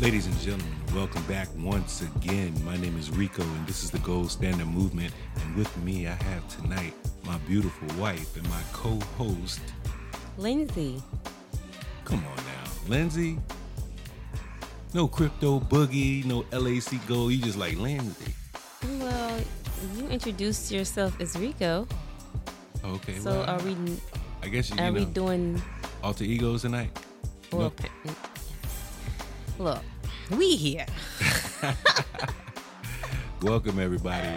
Ladies and gentlemen, welcome back once again. My name is Rico, and this is the Gold Standard Movement. And with me, I have tonight my beautiful wife and my co host. Lindsay. Come on now, Lindsay. No crypto boogie, no LAC gold. You just like Lindsay. Well, you introduced yourself as Rico. Okay. So well, are we? I guess you, Are you we doing? alter egos tonight. Well, look, we here. Welcome everybody.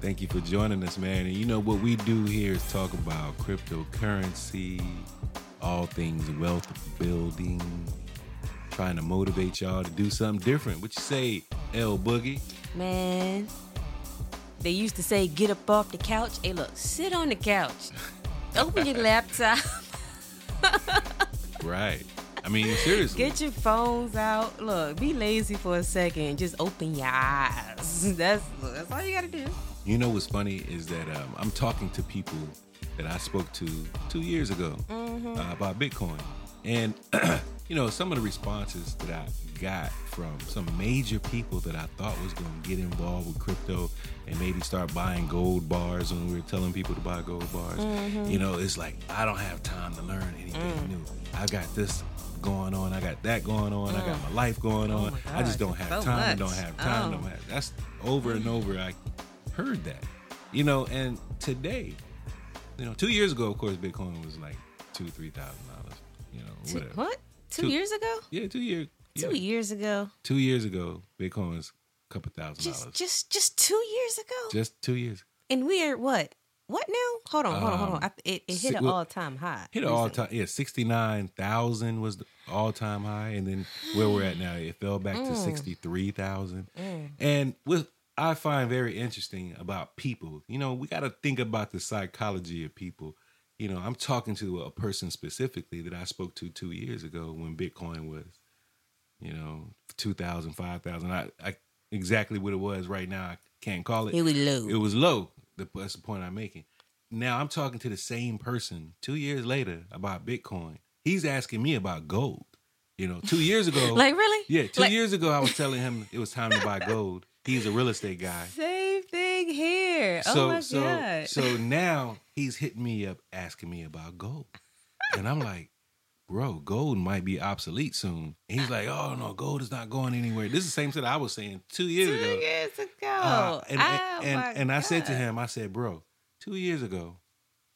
Thank you for joining us, man. And you know what we do here is talk about cryptocurrency, all things wealth building, trying to motivate y'all to do something different. What you say, L Boogie? Man, they used to say, "Get up off the couch." Hey, look, sit on the couch. Open your laptop. Right. I mean, seriously. Get your phones out. Look, be lazy for a second. Just open your eyes. That's that's all you gotta do. You know what's funny is that um, I'm talking to people that I spoke to two years ago uh, about Bitcoin, and you know some of the responses that I got from some major people that I thought was going to get involved with crypto and maybe start buying gold bars when we were telling people to buy gold bars. You know, it's like I don't have time to learn anything new. I got this going on. I got that going on. I got oh. my life going oh on. my I just don't have so time. much. Don't have time. Oh. Don't have. That's over and over. I heard that. You know, and today, you know, two years ago, of course, Bitcoin was like two, three thousand dollars. You know, Two- whatever. what? Two, Two- years ago? Yeah, two years. Two yeah. years ago? Two years ago, Bitcoin was a couple thousand Just dollars. just just two years ago? Just two years. And we're what? What now? Hold on, hold on, hold on. Um, I, it, it hit an well, all time high. Hit an all time. Yeah, sixty nine thousand was the all time high, and then where we're at now, it fell back Mm. to sixty three thousand. And what I find very interesting about people, you know, we got to think about the psychology of people. You know, I'm talking to a person specifically that I spoke to two years ago when Bitcoin was, you know, 2,000, 5,000. I, I exactly what it was right now. I can't call it. It was low. It was low. The- That's the point I'm making. Now I'm talking to the same person two years later about Bitcoin. He's asking me about gold. You know, two years ago. like really? yeah, two Like- years ago I was telling him it was time to buy gold. He's a real estate guy. Same thing here. Oh so oh my so god. so now he's hitting me up asking me about gold. And I'm like, bro, gold might be obsolete soon. And he's like, oh no, gold is not going anywhere. This is the same thing I was saying two years two ago. years ago. Uh, and oh and, my and I said to him, I said, bro, two years ago,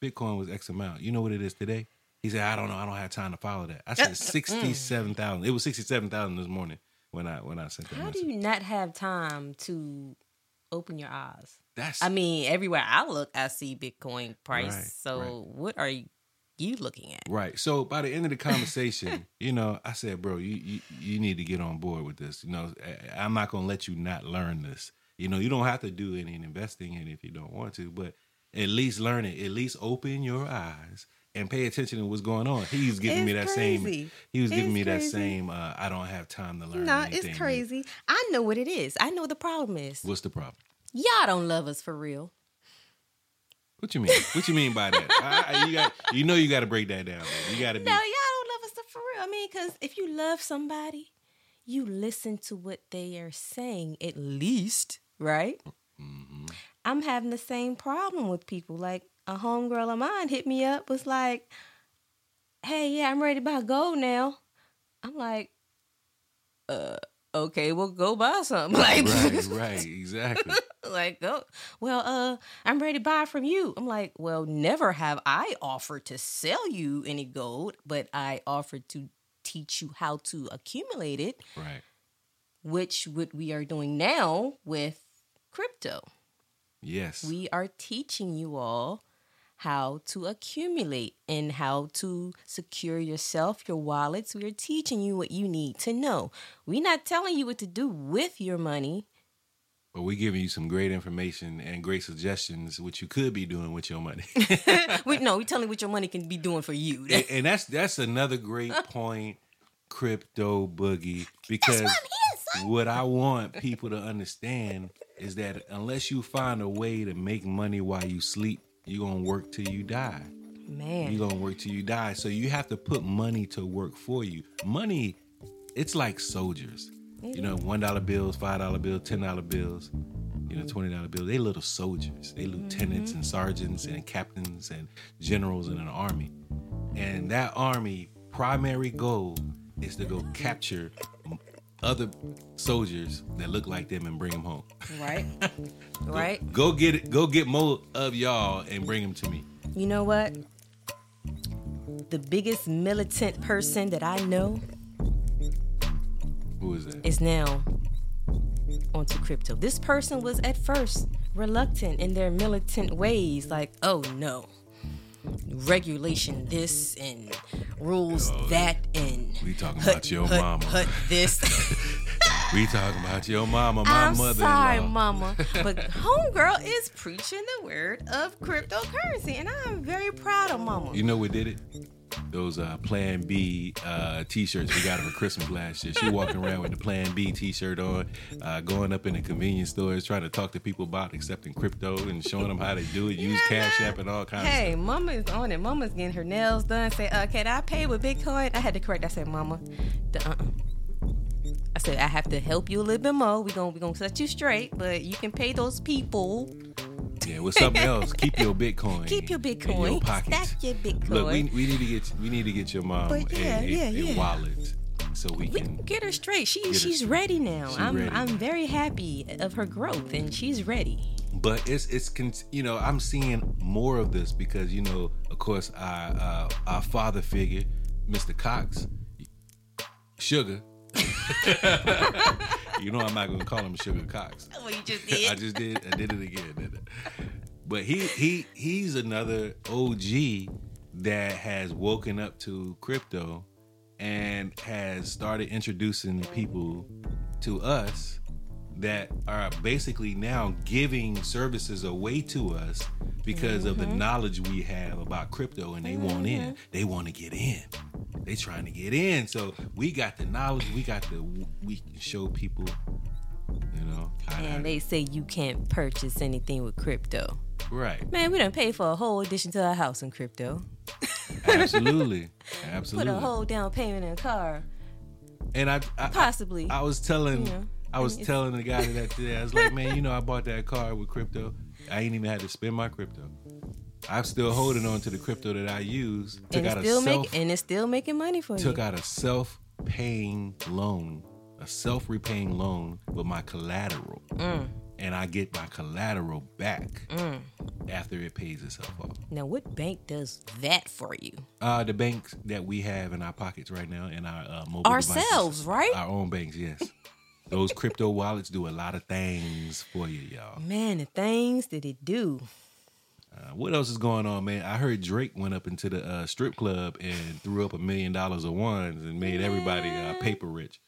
Bitcoin was X amount. You know what it is today? He said, I don't know. I don't have time to follow that. I said sixty seven thousand. It was sixty seven thousand this morning when I when I sent that How do you not have time to open your eyes? That's I mean, everywhere I look, I see Bitcoin price. Right, so right. what are you, you looking at? right. So by the end of the conversation, you know, I said, bro, you, you you need to get on board with this. You know, I- I'm not gonna let you not learn this. You know, you don't have to do any investing in it if you don't want to, but at least learn it. At least open your eyes and pay attention to what's going on. He's giving me that It's same. He was giving It's me that same. Uh, I don't have time to learn. No, anything it's crazy. I know what it is. I know what the problem is. What's the problem? Y'all don't love us for real. What you mean? What you mean by that? I, you got. You know you got to break that down. Man. You got to be. No, y'all don't love us for real. I mean, because if you love somebody, you listen to what they are saying at least, right? Mm-hmm. I'm having the same problem with people. Like a homegirl of mine hit me up, was like, "Hey, yeah, I'm ready to buy gold now." I'm like, "Uh, okay, well, go buy something." Like, Right, right, exactly. like, go. Well, uh, I'm ready to buy from you. I'm like, well, never have I offered to sell you any gold, but I offered to teach you how to accumulate it, Right. which what we are doing now with crypto. Yes. We are teaching you all how to accumulate and how to secure yourself, your wallets. We are teaching you what you need to know. We're not telling you what to do with your money. but we're giving you some great information and great suggestions what you could be doing with your money. we, no, we're telling you what your money can be doing for you. and, and that's that's another great point, crypto boogie, because what I want people to understand is that unless you find a way to make money while you sleep, you're gonna work till you die. Man. You're gonna work till you die. So you have to put money to work for you. Money, it's like soldiers. You know, one dollar bills, five dollar bills, ten dollar bills, you know, twenty dollar bills. They little soldiers. They lieutenants mm-hmm. and sergeants and captains and generals in an army. And that army primary goal is to go capture other soldiers that look like them and bring them home. Right. right. Go get it. Go get more of y'all and bring them to me. You know what? The biggest militant person that I know Who is that? is now onto crypto. This person was at first reluctant in their militant ways, like, oh no, regulation this and rules that and We talking hut, about your hut, mama. hut this. We talking about your mama, my I'm mother. sorry, mama, but homegirl is preaching the word of cryptocurrency, and I'm very proud of mama. You know what did it? Those uh, Plan B uh, T-shirts we got her for Christmas last year. She walking around with the Plan B T-shirt on, uh, going up in the convenience stores, trying to talk to people about accepting crypto and showing them how to do it, use Cash App and all kinds Hey, of stuff. mama is on it. Mama's getting her nails done. Say, uh, can I pay with Bitcoin? I had to correct. I said, mama, the, uh-uh. I said, I have to help you a little bit more. We're going we gonna set you straight, but you can pay those people. Yeah, with something else, keep your Bitcoin. Keep your in Bitcoin. your pockets. Stack your Bitcoin. Look, we, we need to get we need to get your mom But yeah, a, a, yeah, a wallet so we we can get her straight. She she's ready now. She I'm ready. I'm very happy of her growth, and she's ready. but it's it's you know I'm seeing more of this because you know of course our uh, our father figure Mr. Cox Sugar you know I'm not gonna call him Sugar Cox. Oh, you just I just did. I did it again but he he he's another OG that has woken up to crypto and has started introducing people to us that are basically now giving services away to us because of the mm-hmm. knowledge we have about crypto and they want in. Mm-hmm. They want to get in. They trying to get in. So we got the knowledge. We got the we can show people you know and they say you can't purchase anything with crypto. right. Man, we don't pay for a whole addition to our house in crypto. absolutely. Absolutely. Put a whole down payment in a car, and I, I possibly. I was telling You know, I was telling the guy that today. I was like, man, you know, I bought that car with crypto. I ain't even had to spend my crypto. I'm still holding on to the crypto that I use. Took and out it's a still self making and it's still making money for took you. Took out a self paying loan, a self repaying loan with my collateral, Mm. and I get my collateral back after it pays itself off. Now, what bank does that for you? Uh, the banks that we have in our pockets right now in our uh, mobile devices. Ourselves, right? Our own banks, yes. Those crypto wallets do a lot of things for you, y'all. Man, the things that it do. Uh, what else is going on, man? I heard Drake went up into the uh, strip club and threw up a million dollars of ones and made everybody uh, paper rich.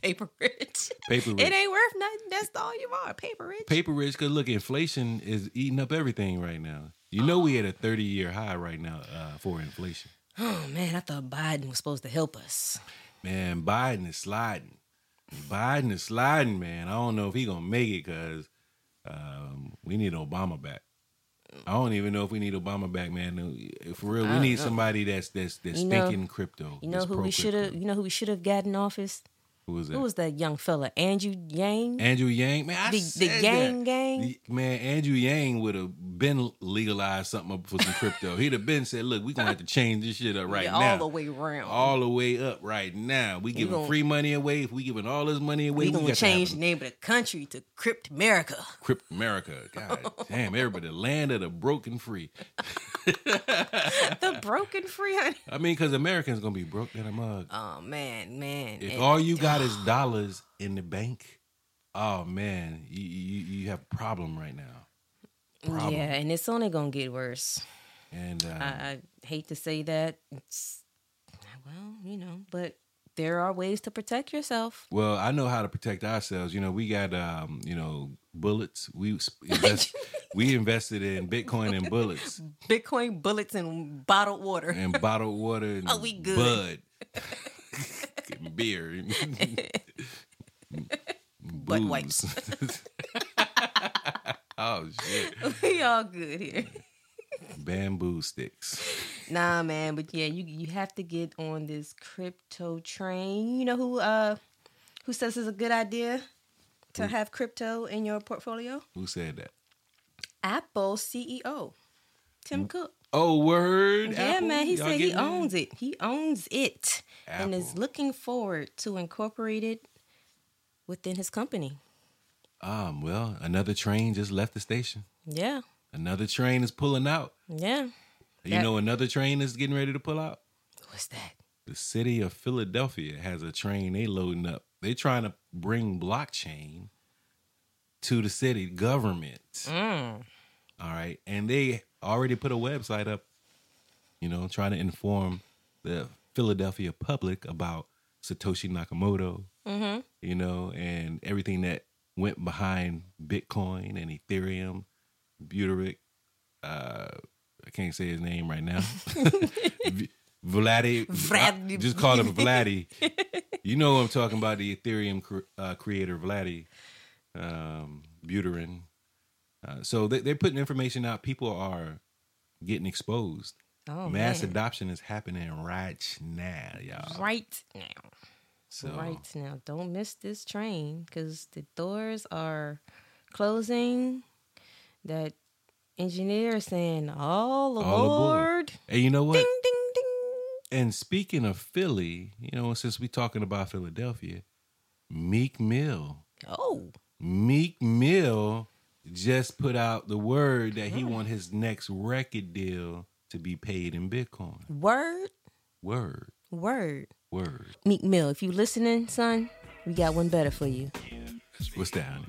Paper rich. Paper rich. It ain't worth nothing. That's all you are. Paper rich. Paper rich, because look, inflation is eating up everything right now. You know, we at a 30 year high right now uh, for inflation. Oh man, I thought Biden was supposed to help us. Man, Biden is sliding. Biden is sliding, man. I don't know if he gonna make it because um, we need Obama back. I don't even know if we need Obama back, man. For real, we need know. somebody that's that's that's You know- thinking crypto. You know who we should have. You know who we should have got in office. Who was that? Who was that young fella? Andrew Yang. Andrew Yang, man. I The- the Yang that. gang? The- man. Andrew Yang would have been legalized something up for some crypto. He'd have been said, "Look, we're gonna have to change this shit up right Yeah, now, all the way around. all the way up right now. We giving free money away. If we giving all this money away, we we gonna to change a the name of the country to Crypt America. Crypt America. God damn, everybody, the land of the broken free. the broken free honey. I mean, because Americans gonna be broke in a mug. Oh man, man. If And- all you got is dollars in the bank, oh man, you you, you have a problem right now. problem. yeah, and it's only gonna get worse. And uh, I, I hate to say that. It's well, you know, but there are ways to protect yourself. well, I know how to protect ourselves. You know, we got um, you know bullets. We invest, we invested in Bitcoin and bullets Bitcoin bullets and bottled water. and bottled water and Oh, we good. bud, beer, Butt wipes. oh shit, we all good here. bamboo sticks. Nah, man, but yeah, you you have to get on this crypto train. You know who uh who says it's a good idea to have crypto in your portfolio? Who said that? Apple CEO Tim Cook. Oh, word. Yeah, Apple? man. He Y'all said he owns it. He owns it and is looking forward to incorporate it within his company. Um, well, another train just left the station. Yeah. Another train is pulling out. Yeah. You That- know, another train is getting ready to pull out. What's that? The city of Philadelphia has a train they loading up. They're trying to bring blockchain to the city government. Mm. All right, and they already put a website up. You know, trying to inform the Philadelphia public about Satoshi Nakamoto. Mm-hmm. You know, and everything that went behind Bitcoin and Ethereum, Buterick. Uh, I can't say his name right now. Vladi, Vladi- I just call him Vladdy. you know I'm talking about, the Ethereum cr- uh, creator Vladdy um, Buterin. Uh, so they, they're putting information out. People are getting exposed. Oh, Mass man. adoption is happening right now, y'all. Right now. So Right now. Don't miss this train because the doors are closing. That engineer is saying, all aboard. All aboard. and you know what? Ding, ding, ding. And speaking of Philly, you know, since we're talking about Philadelphia, Meek Mill, Oh. Meek Mill just put out the word that he mm. want his next record deal to be paid in Bitcoin. Word. Word, Word. word. Meek Mill, if you listening, son, we got one better for you. What's that? honey?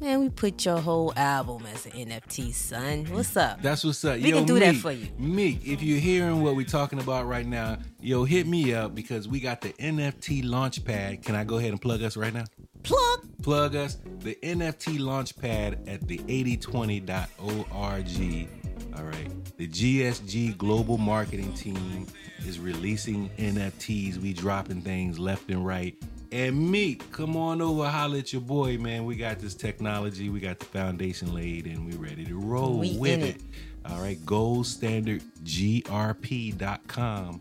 Man, we put your whole album as an NFT, son. What's up? That's what's up. We yo, can do that for you. Meek, if you're hearing what we're talking about right now, yo, hit me up because we got the NFT launch pad. Can I go ahead and plug us right now? Plug. plug us the NFT launchpad at the 8020.org. All right. The GSG Global Marketing Team is releasing NFTs. We dropping things left and right. And Meek, come on over, holla at your boy, man. We got this technology, we got the foundation laid, and we ready to roll We with it. it. All right, goldstandardgrp.com.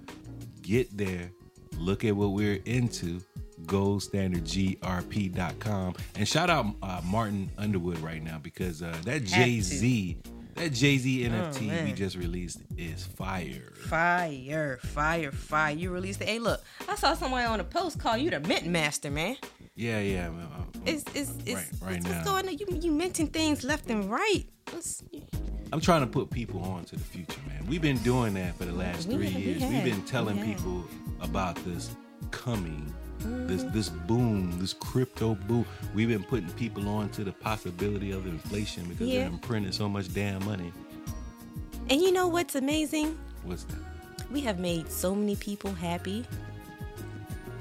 Get there, look at what we're into. Goldstandardgrp.com. And shout out uh, Martin Underwood right now because uh, that Jay Z, that Jay Z oh, NFT we Oh, man. just released is fire. Fire, fire, fire. You released it. Hey, look, I saw somebody on a post call you the mint master, man. Yeah, yeah, man. It's it's it's Right- right what's, now. what's going on? You you minting things left and right. I'm trying to put people on to the future, man. We've been doing that for the last We three we years. have, We've been telling we people about this coming, this this boom, this crypto boom. We've been putting people on to the possibility of inflation because Yeah. they're printing so much damn money. And you know what's amazing? What's that? We have made so many people happy,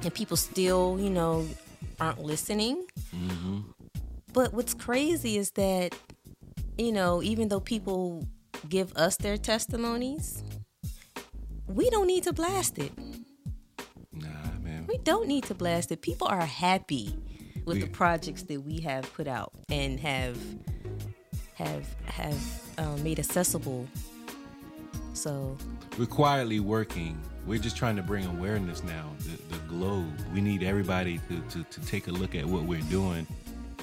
and people still, you know, aren't listening. Mm-hmm. But what's crazy is that, you know, even though people give us their testimonies, we don't need to blast it. We don't need to blast it. People are happy with We- the projects that we have put out and have have have um, made accessible. So We're quietly working. We're just trying to bring awareness now. The, the globe. We need everybody to, to, to take a look at what we're doing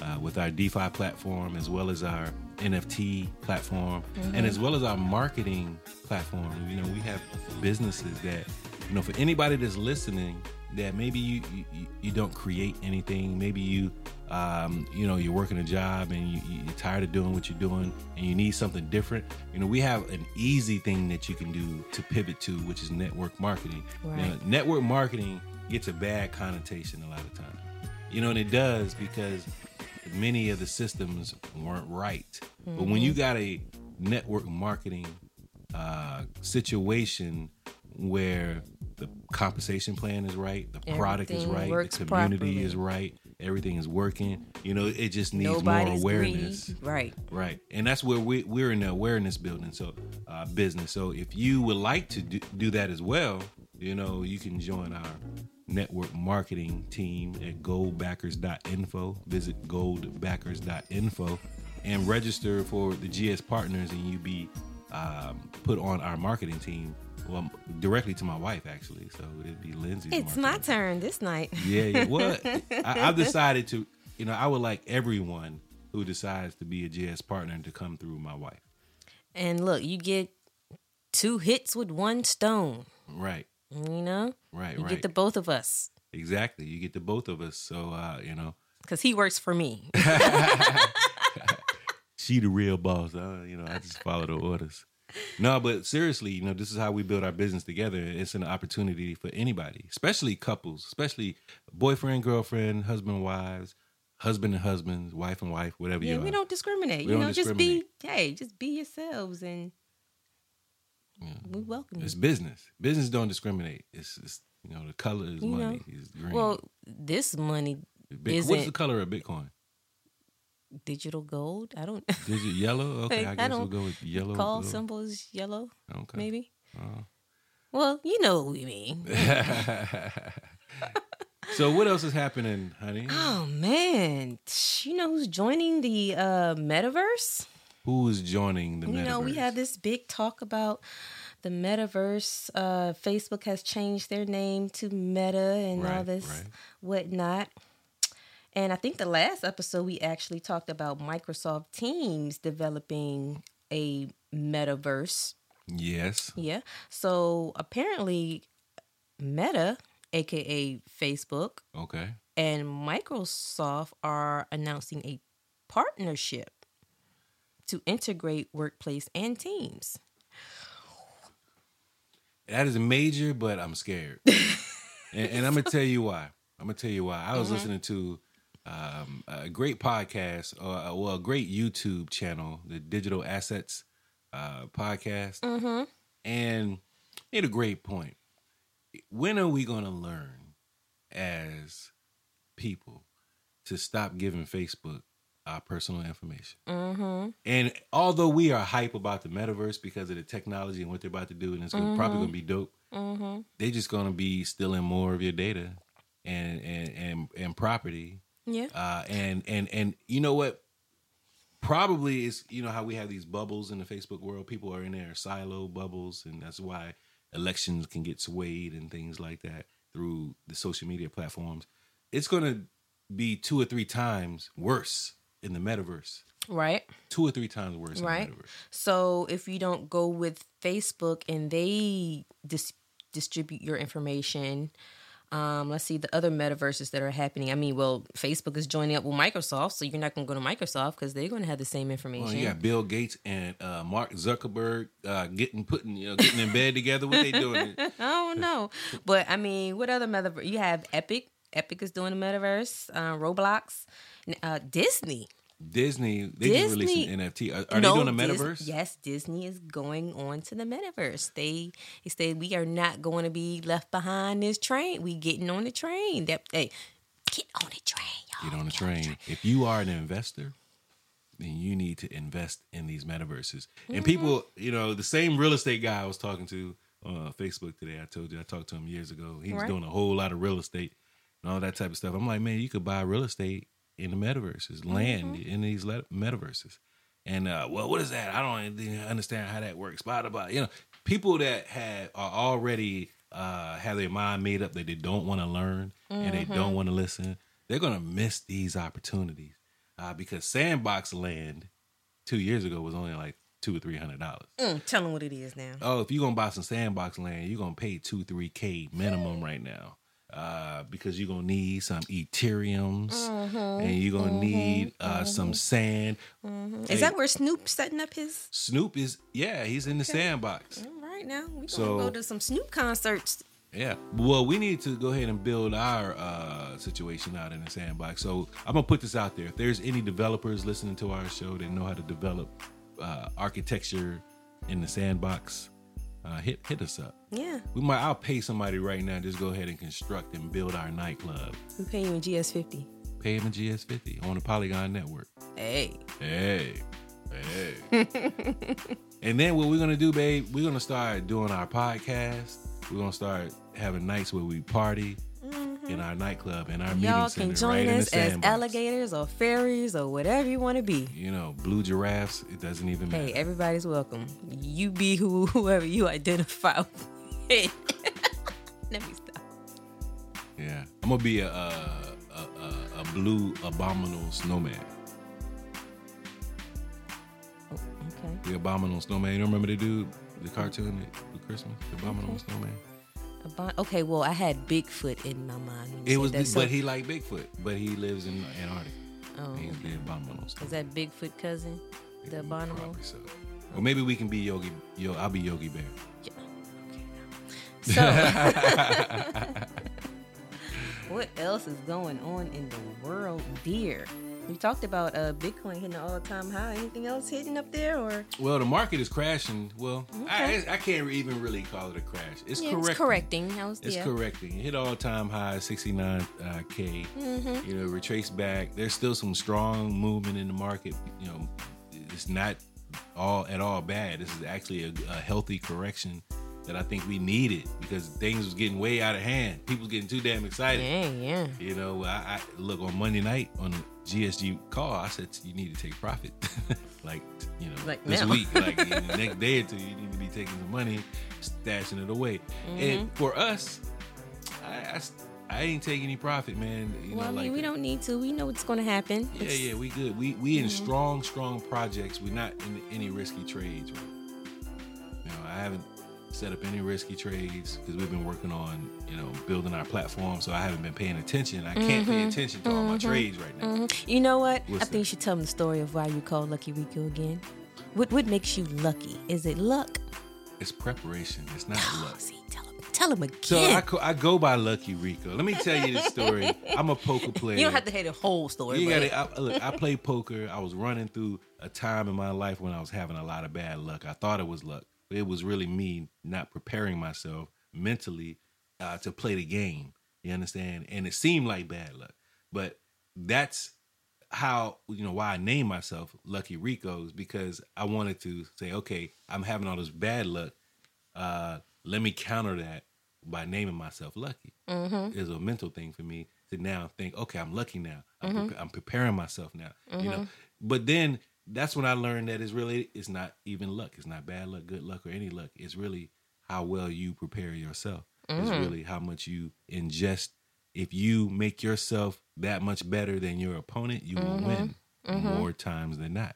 uh, with our DeFi platform, as well as our NFT platform, and as well as our marketing platform. You know, we have businesses that, you know, for anybody that's listening, that maybe you you, you don't create anything. Maybe you, um, you know, you're working a job and you, you're tired of doing what you're doing, and you need something different. You know, we have an easy thing that you can do to pivot to, which is network marketing. Right. Now, network marketing gets a bad connotation a lot of times. You know, and it does because many of the systems weren't right. But when you got a network marketing uh, situation where the compensation plan is right, the product is right, the community properly. is right, everything is working. You know, it just needs nobody's more awareness. greedy. Right. Right. And that's where we, we're in the awareness building, so uh, business. So if you would like to do, do that as well, you know, you can join our network marketing team at goldbackers.info. Visit goldbackers.info and register for the GS partners, and you be um, put on our marketing team. Well, directly to my wife actually. So it'd be Lindsay. It's my turn this night. Yeah, yeah. Well, I, I've decided to. You know, I would like everyone who decides to be a GS partner to come through my wife. And look, you get two hits with one stone. Right. You know, Right. Right. You right. get the both of us exactly. You get the both of us. So uh, you know, because he works for me. she the real boss. Uh, you know, I just follow the orders. No, but seriously, you know, this is how we build our business together. It's an opportunity for anybody, especially couples, especially boyfriend, girlfriend, husband, wives, husband and husbands, wife and wife, whatever yeah, you are. we don't discriminate. We you don't know, just be hey, just be yourselves, and we welcome you. It's business. Business don't discriminate. It's, it's you know the color is You money. know, Is green. Well, this money isn't- what's the color of Bitcoin? Digital gold. I don't Is it yellow? Okay, I I guess we'll don't go with yellow. call gold. symbol is yellow, Okay. maybe. Oh. Well, you know what we mean. so what else is happening, honey? Oh man, you know who's joining the uh, metaverse? Who is joining the You know, we metaverse? had this big talk about the metaverse. Uh, Facebook has changed their name to Meta and all this right. whatnot. And I think the last episode we actually talked about Microsoft Teams developing a metaverse. Yes. Yeah. So apparently, Meta, aka Facebook, Okay. and Microsoft are announcing a partnership to integrate workplace and teams. That is major, but I'm scared. and, and I'm gonna tell you why. I'm gonna tell you why. I was Mm-hmm. listening to um, a great podcast, or uh, well, a great YouTube channel, the Digital Assets uh, podcast, Mm-hmm. and had a great point. When are we gonna learn as people to stop giving Facebook our personal information? Mm-hmm. And although we are hype about the metaverse because of the technology and what they're about to do, and it's gonna, probably Mm-hmm. gonna be dope, Mm-hmm. they're just gonna be stealing more of your data and and and, and property. Yeah. Uh, and and and you know what? Probably is you know how we have these bubbles in the Facebook world. People are in their silo bubbles, and that's why elections can get swayed and things like that through the social media platforms. It's gonna be two or three times worse in the metaverse. Right. Two or three times worse Right. in the metaverse. So if you don't go with Facebook and they dis- distribute your information, um, let's see the other metaverses that are happening. I mean, well, Facebook is joining up with Microsoft, so you're not going to go to Microsoft because they're going to have the same information. Well, you got Bill Gates and uh, Mark Zuckerberg uh, getting putting you know getting in bed together. What they doing? I don't know, but I mean, what other metaverse? You have Epic. Epic is doing the metaverse. Uh, Roblox, uh, Disney. Disney they just released Disney- an NFT. Are, are No, they doing a Dis- metaverse? yes, Disney is going on to the metaverse. They they say we are not going to be left behind this train. We getting on the train. That hey, get on the train, y'all. Get on the train. If you are an investor, then you need to invest in these metaverses. Mm-hmm. And people, you know, the same real estate guy I was talking to on uh, Facebook today. I told you I talked to him years ago. He was Right. doing a whole lot of real estate and all that type of stuff. I'm like, man, you could buy real estate in the metaverses, land Mm-hmm. in these le- metaverses. And uh, well, what is that? I don't understand how that works. Blah blah blah. You know, people that have are already uh, have their mind made up that they don't want to learn and they Mm-hmm. don't want to listen. They're gonna miss these opportunities uh, because sandbox land two years ago was only like two or three hundred dollars. Mm, tell them what it is now. Oh, if you're gonna buy some sandbox land, you're gonna pay two, three K minimum right now. Uh, because you're gonna need some Ethereums Mm-hmm. and you're gonna need uh, some sand. Is that where Snoop's setting up his? Snoop is yeah, he's in the sandbox. All right, now we gonna So- go to some Snoop concerts. Yeah. Well, we need to go ahead and build our uh, situation out in the sandbox. So I'm gonna put this out there. If there's any developers listening to our show that know how to develop uh, architecture in the sandbox, uh, hit hit us up. Yeah, We might. I'll pay somebody right now. Just go ahead and construct and build our nightclub. we pay you in GS fifty. Pay him in GS50 on the Polygon network. Hey, Hey, hey. and then what we're gonna do, babe? We're gonna start doing our podcast. We're gonna start having nights where we party. In our nightclub in our Y'all meeting can center, join right us as alligators or fairies or whatever you want to be. You know, blue giraffes. It doesn't even matter. Hey, everybody's welcome. You be who whoever you identify with. Let me stop. Yeah, I'm gonna be a a, a, a, blue abominable snowman. Oh, okay. The abominable snowman. You don't remember the dude, the cartoon the Christmas, the abominable snowman. A bon- okay, well, I had Bigfoot in my mind. It was, that, so- but he liked Bigfoot, but he lives in Antarctica. Oh, He's the abominable is that Bigfoot cousin? The abominable? Probably so. Or maybe we can be Yogi. Yo, I'll be Yogi Bear. Yeah. Okay. So, what else is going on in the world, dear? We talked about uh, Bitcoin hitting an all-time high. Anything else hitting up there, or Well, the market is crashing. Well, Okay. I, I can't even really call it a crash. It's yeah, correct. it's correcting? Was, It's yeah. correcting. It hit all time high, 69 uh, k. Mm-hmm. You know, retrace back. There's still some strong movement in the market. You know, it's not all at all bad. This is actually a, a healthy correction that I think we needed because things was getting way out of hand. People was getting too damn excited. Yeah, yeah. You know, I, I look on Monday night on the GSG call. I said you need to take profit, like you know, Like this now. week, like in the next day or two, you need to be taking some money, stashing it away. Mm-hmm. And for us, I, I, I ain't taking any profit, man. You Well, know, I mean, like we don't need to. We know what's going to happen. Yeah, It's- yeah, we good. We we in Mm-hmm. strong, strong projects. We're not in any risky trades. Right? You know, I haven't set up any risky trades because we've been working on you know building our platform. So I haven't been paying attention. I can't Mm-hmm. pay attention to all my trades right now. You know what? What's I think you should tell them the story of why you call Lucky Rico again. What what makes you lucky? Is it luck? It's preparation. It's not Oh, luck. see, tell tell him again. So I, co- I go by Lucky Rico. Let me tell you the story. I'm a poker player. you don't have to hear the whole story. You but- gotta I, look. I play poker. I was running through a time in my life when I was having a lot of bad luck. I thought it was luck, it was really me not preparing myself mentally uh, to play the game. You understand? And it seemed like bad luck, but that's how you know why I named myself Lucky Rico's because I wanted to say, okay, I'm having all this bad luck. Uh, let me counter that by naming myself Lucky. Mm-hmm. It's a mental thing for me to now think, okay, I'm lucky now. I'm, pre- I'm preparing myself now. You Mm-hmm. know, but then that's when I learned that it's really it's not even luck. It's not bad luck, good luck, or any luck. It's really how well you prepare yourself. It's Mm-hmm. really how much you ingest. If you make yourself that much better than your opponent, you Mm-hmm. will win more times than not.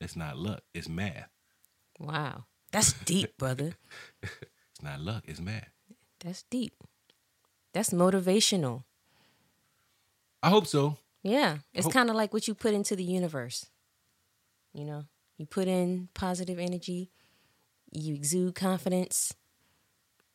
It's not luck. It's math. wow, that's deep, brother. It's not luck. It's math. That's deep. That's motivational. I hope so. Yeah, it's kind of like what you put into the universe. You know, you put in positive energy, you exude confidence.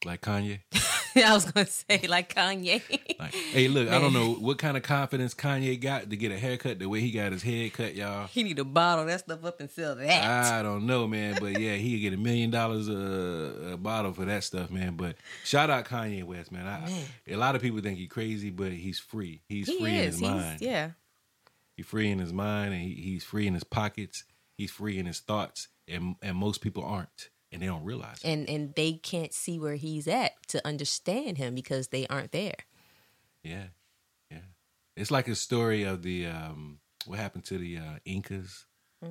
Like Kanye. I was gonna say like Kanye. Like, hey, look, I don't know what kind of confidence Kanye got to get a haircut the way he got his head cut, y'all. he need to bottle that stuff up and sell that. I don't know, man, but yeah, he could get a million dollars a, a bottle for that stuff, man. But shout out Kanye West, man. I, Man. A lot of people think he's crazy, but he's free. He's he free in his He's mind. yeah. He's free in his mind, and he, he's free in his pockets. He's free in his thoughts, and and most people aren't, and they don't realize it. and and they can't see where he's at to understand him because they aren't there. Yeah, yeah. It's like a story of the um, what happened to the uh, Incas.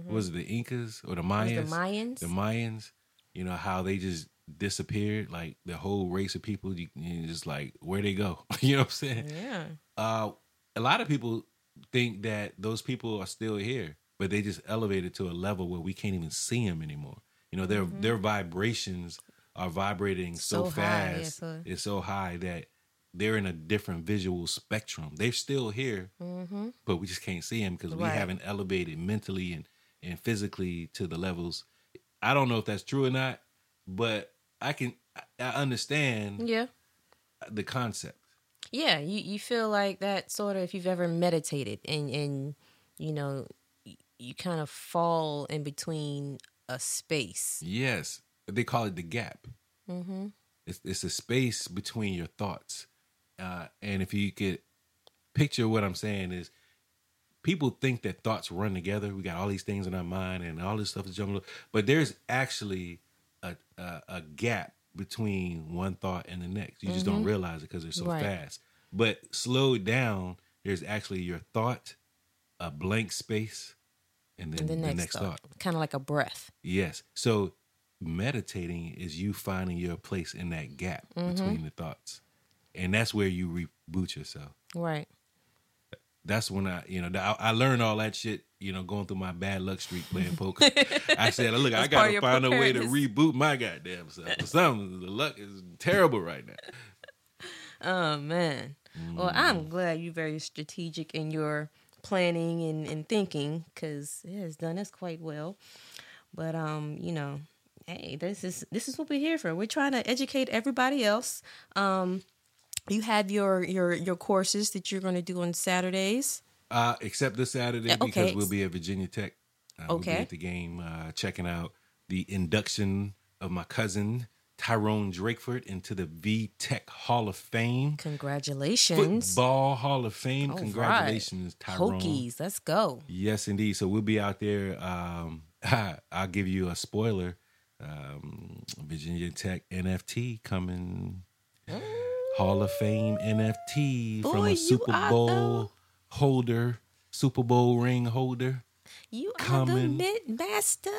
Was it the Incas or the Mm-hmm. Mayans? the Mayans? The Mayans. You know how they just disappeared, like the whole race of people. You, you just like where they go. you know what I'm saying? yeah. Uh, a lot of people think that those people are still here, but they just elevated to a level where we can't even see them anymore. You know, their their vibrations are vibrating so, Mm-hmm. So high, yeah, fast. It's so high that they're in a different visual spectrum. They're still here, but we just can't see them because we Mm-hmm. Haven't elevated mentally and and physically to the levels. I don't know if that's true or not, but I can I understand Yeah. the concept. Yeah, you, you feel like that sort of if you've ever meditated and and you know you kind of fall in between a space. Yes, they call it the gap. Mm-hmm. It's it's a space between your thoughts, uh, and if you could picture what I'm saying is, people think that thoughts run together. We got all these things in our mind, and all this stuff is jumbled. But there's actually a a, a gap between one thought and the next. You just don't realize it because they're so Right. fast. But slowed down, there's actually your thought, a blank space, and then And the the next, next, thought, thought. kind of like a breath. Yes. So meditating is you finding your place in that gap Mm-hmm. between the thoughts. And that's where you reboot yourself. Right. That's when I, you know, I, I learned all that shit, you know, going through my bad luck streak playing poker. I said, look, I got to find a way to reboot my goddamn self. For something, the luck is terrible right now. Oh man. Well, Mm. I'm glad you're very strategic in your planning and, and thinking because it has done us quite well. But um, you know, hey, this is this is what we're here for. We're trying to educate everybody else. Um, you have your your your courses that you're going to do on Saturdays. Uh, except this Saturday Uh, because we'll be at Virginia Tech. Uh, We'll be at the game, uh, checking out the induction of my cousin Tyronne Drakeford into the V Tech Hall of Fame. Congratulations, Football Hall of Fame. All right. Congratulations, Tyrone. Hokies. Let's go. Yes, indeed. So we'll be out there. Um, I'll give you a spoiler. Um, Virginia Tech NFT coming. Hall of Fame NFT from a Super Bowl though. holder, Super Bowl ring holder, You are the mint master.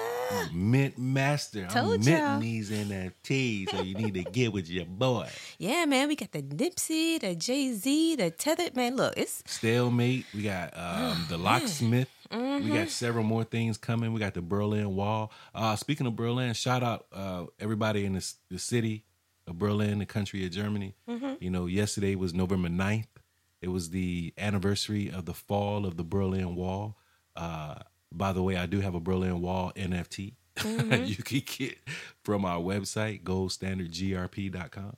mint master. Told I'm minting these NFTs, so you need to get with your boy. Yeah, man. We got the Nipsey, the Jay Z, the Tethered. Man, look, it's Stalemate. We got um, the locksmith. We Mm-hmm. got several more things coming. We got the Berlin Wall. Uh, speaking of Berlin, shout out uh, everybody in the, the city of Berlin, the country of Germany. Mm-hmm. You know, yesterday was November 9th. It was the anniversary of the fall of the Berlin Wall. Uh, by the way, I do have a Berlin Wall NFT. Mm-hmm. you can get from our website, goldstandardgrp.com.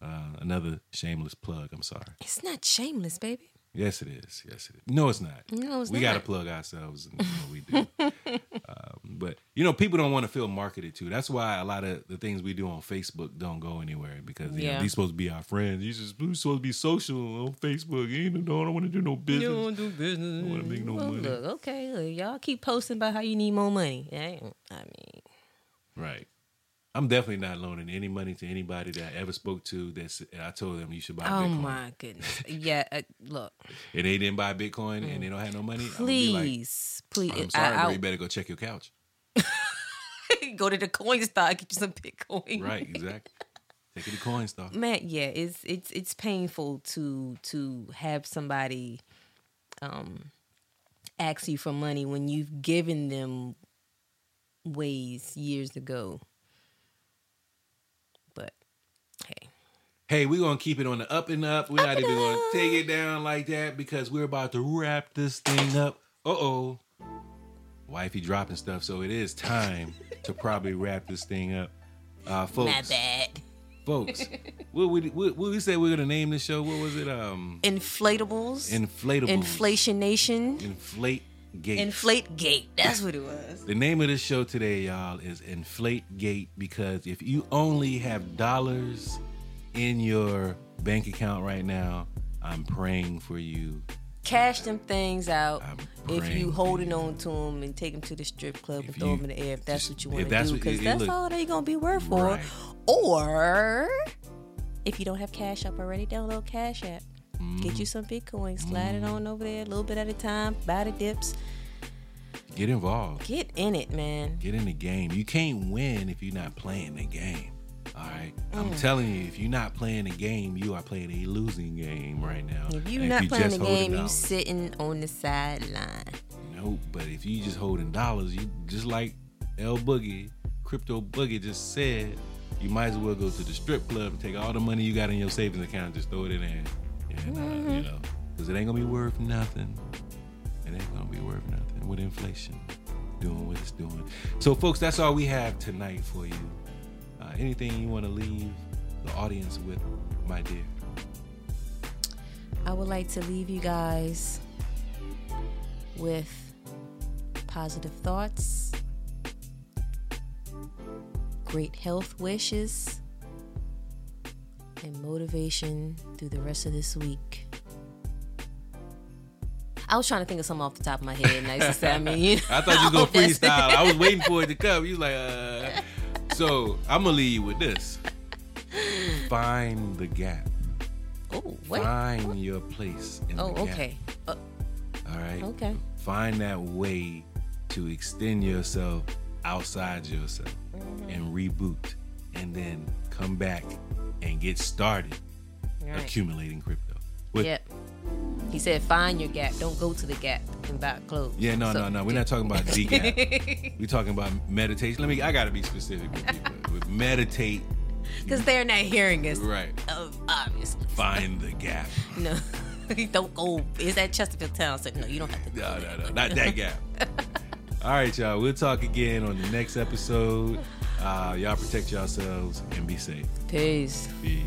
Uh, another shameless plug. I'm sorry. it's not shameless, baby. Yes, it is. Yes, it is. No, it's not. No, it's we got to plug ourselves and what we do. um, but you know, people don't want to feel marketed to. That's why a lot of the things we do on Facebook don't go anywhere because you Yeah. know, these supposed to be our friends. You just we supposed to be social on Facebook. You ain't- no, I don't want to do no business. You don't do business. I wanna make no Well, money. Look, okay, look, y'all keep posting about how you need more money. I, I mean, Right. I'm definitely not loaning any money to anybody that I ever spoke to. That's I told them you should buy Bitcoin. oh Bitcoin. my goodness. Yeah, uh, look, And they didn't buy Bitcoin and they don't have no money. Be like, please, please. I'm sorry, I, bro. You better go check your couch. Go to the Coinstar, get you some Bitcoin. Right. Exactly. Take it to Coinstar. man yeah it's it's it's painful to to have somebody um ask you for money when you've given them ways years ago but hey Hey, we're gonna keep it on the up and up. We're not even gonna take it down like that because we're about to wrap this thing up. Uh oh. Wifey dropping stuff, so it is time to probably wrap this thing up. Uh folks. not bad Folks. what we what, what we say we're gonna name the show? What was it? Um inflatables Inflatables. inflation nation Inflate Gate. inflate gate that's what it was The name of the show today, y'all, is Inflate Gate because if you only have dollars in your bank account right now, I'm praying for you. cash them things out if you holding on to them and take them to the strip club If and throw you- them in the air if that's just- what you want to do because that's look- all they're gonna be worth for Right. or if you don't have cash up already download cash app get Mm. you some bitcoin slide it on over there a little bit at a time buy the dips Get involved. get in it man Get in the game. You can't win if you're not playing the game. All right. I'm Mm. telling you, if you're not playing a game, you are playing a losing game right now. if you're And not you playing just the game you're sitting on the sideline Nope. But if you're just holding dollars, you just like L Boogie, Crypto Boogie just said, you might as well go to the strip club and take all the money you got in your savings account, and just throw it in there, and uh, Mm-hmm. you know, because it ain't gonna be worth nothing. It ain't gonna be worth nothing with inflation doing what it's doing. So, folks, that's all we have tonight for you. Anything you want to leave the audience with, my dear? I would like to leave you guys with positive thoughts, great health wishes, and motivation through the rest of this week. I was trying to think of something off the top of my head. Nice to say. I mean, I thought you were gonna freestyle. I was waiting for it to come. You was like, uh. So I'm gonna leave you with this. Find the gap. Oh, What? Find What? your place in Oh, the gap. Oh okay. Uh, All right. okay. Find that way to extend yourself outside yourself Mm-hmm. and reboot, and then come back and get started Right. accumulating crypto. But- Yep. He said, find your gap. Don't go to the gap and buy clothes. Yeah, no, So- no, no. We're not talking about the gap. We're talking about meditation. Let me. I gotta be specific with people. With meditate, Because they're not hearing us. right? Oh, obviously. Find the gap. No. don't go. Is that Chesterfield Town? Said, no, you don't have to go. No, no, no, not that gap. All right, y'all. We'll talk again on the next episode. Uh, y'all protect yourselves and be safe. Peace. Peace.